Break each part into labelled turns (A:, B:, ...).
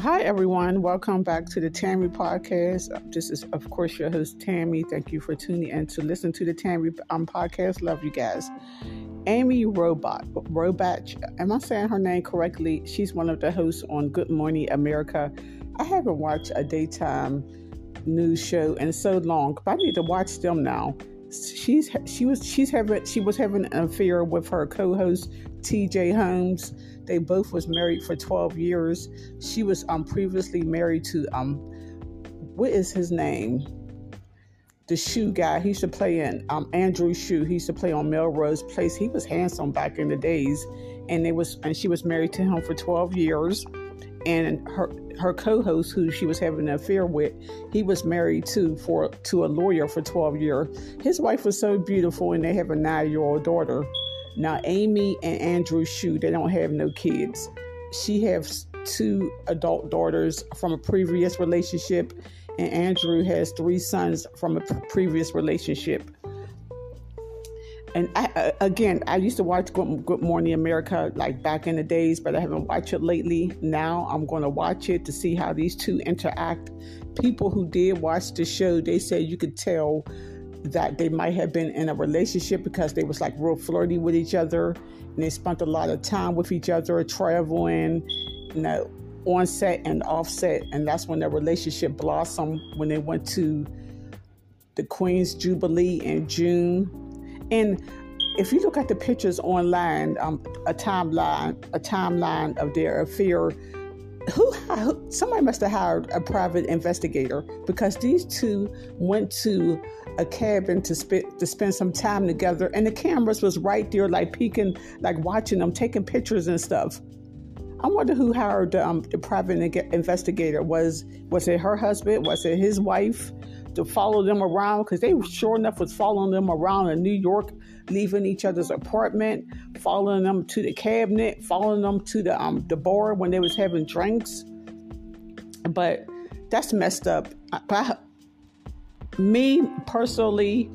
A: Hi, everyone. Welcome back to the Tammy podcast. This is, of course, your host, Tammy. Thank you for tuning in to listen to the Tammy um, podcast. Love you guys. Amy Robot, Robach, am I saying her name correctly? She's one of the hosts on Good Morning America. I haven't watched a daytime news show in so long, but I need to watch them now. She's she was she's having she was having an affair with her co-host T.J. Holmes they both was married for 12 years. She was um previously married to um what is his name? The shoe guy. He used to play in um Andrew Shue. He used to play on Melrose Place. He was handsome back in the days. And they was and she was married to him for 12 years. And her her co-host who she was having an affair with he was married to for to a lawyer for 12 years his wife was so beautiful and they have a nine-year-old daughter now, Amy and Andrew Shue, they don't have no kids. She has two adult daughters from a previous relationship, and Andrew has three sons from a previous relationship. And I, again, I used to watch Good Morning America like back in the days, but I haven't watched it lately. Now I'm going to watch it to see how these two interact. People who did watch the show, they said you could tell that they might have been in a relationship because they was like real flirty with each other and they spent a lot of time with each other traveling you know on set and off set and that's when their relationship blossomed when they went to the queen's jubilee in june and if you look at the pictures online um, a timeline a timeline of their affair who, who somebody must have hired a private investigator because these two went to a cabin to spend to spend some time together, and the cameras was right there, like peeking, like watching them, taking pictures and stuff. I wonder who hired um, the private investigator. Was was it her husband? Was it his wife? To follow them around because they sure enough was following them around in New York, leaving each other's apartment, following them to the cabinet, following them to the um the bar when they was having drinks. But that's messed up. But me personally,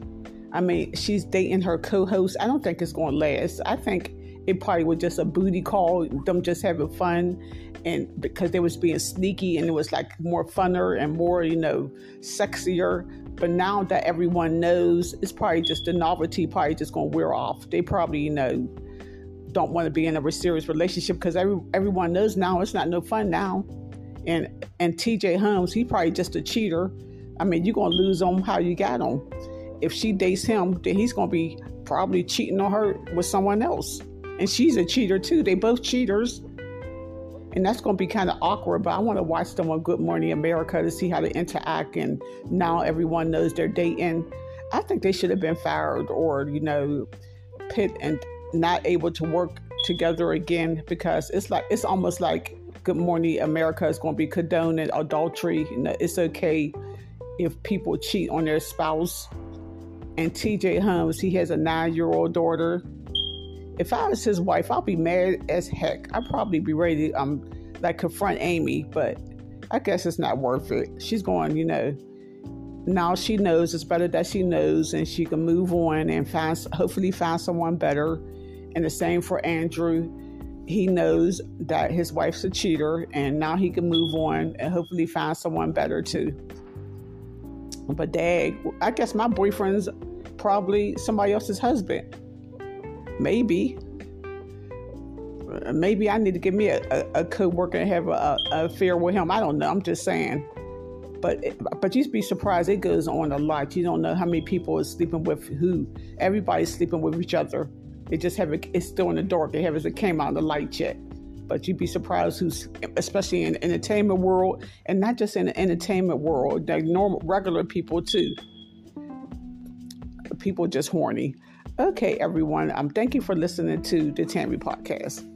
A: I mean, she's dating her co-host. I don't think it's going to last. I think it probably was just a booty call, them just having fun, and because they was being sneaky and it was like more funner and more, you know, sexier. But now that everyone knows, it's probably just the novelty, probably just to wear off. They probably, you know, don't want to be in a serious relationship because every, everyone knows now it's not no fun now. And and T.J. Holmes, he probably just a cheater I mean, you're to lose on how you got on. If she dates him, then he's to be probably cheating on her with someone else. And she's a cheater too. They both cheaters. And that's going to be kind of awkward, but I want to watch them on Good Morning America to see how they interact. And now everyone knows they're dating. I think they should have been fired or, you know, pit and not able to work together again because it's like, it's almost like Good Morning America is going to be condoning adultery. You know, it's okay if people cheat on their spouse. And TJ Holmes, he has a nine year old daughter. If I was his wife, I'd be mad as heck. I'd probably be ready to um like confront Amy, but I guess it's not worth it. She's going, you know, now she knows it's better that she knows and she can move on and find hopefully find someone better. And the same for Andrew. He knows that his wife's a cheater and now he can move on and hopefully find someone better too. But dad, I guess my boyfriend's probably somebody else's husband. Maybe. Uh, maybe I need to give me a, a, a co-worker and have a, a affair with him. I don't know. I'm just saying. But but you'd be surprised. It goes on a lot. You don't know how many people are sleeping with who. Everybody's sleeping with each other. They just have it. It's still in the dark. They haven't came out in the light yet but you'd be surprised who's especially in the entertainment world and not just in the entertainment world like normal regular people too people just horny okay everyone. Um thank you for listening to the tammy podcast